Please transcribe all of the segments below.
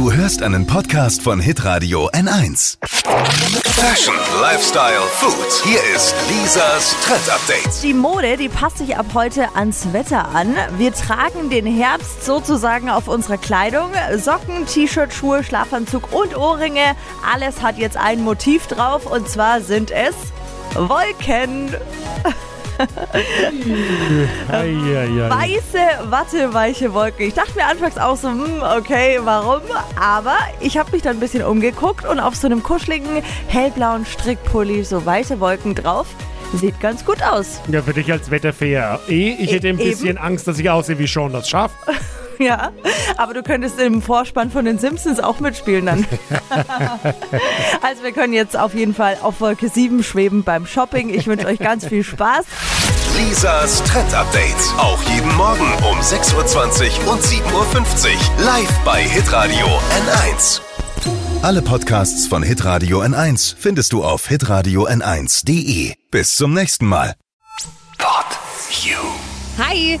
Du hörst einen Podcast von Hitradio N1. Fashion, Lifestyle, Food. Hier ist Lisas Trend Update. Die Mode, die passt sich ab heute ans Wetter an. Wir tragen den Herbst sozusagen auf unserer Kleidung. Socken, T-Shirt, Schuhe, Schlafanzug und Ohrringe. Alles hat jetzt ein Motiv drauf und zwar sind es Wolken. Weiße, watteweiche Wolken. Ich dachte mir anfangs auch so, hm, okay, warum? Aber ich habe mich dann ein bisschen umgeguckt und auf so einem kuscheligen, hellblauen Strickpulli so weiße Wolken drauf. Sieht ganz gut aus. Ja, für dich als Wetterfair. Eh, ich hätte ein E- bisschen Angst, dass ich aussehe wie Sean das schafft. Ja, aber du könntest im Vorspann von den Simpsons auch mitspielen dann. also wir können jetzt auf jeden Fall auf Wolke 7 schweben beim Shopping. Ich wünsche euch ganz viel Spaß. Lisas Trend Update. Auch jeden Morgen um 6.20 Uhr und 7.50 Uhr. Live bei Hitradio N1. Alle Podcasts von Hitradio N1 findest du auf hitradio n1.de. Bis zum nächsten Mal. Pod You. Hi!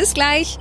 Bis gleich.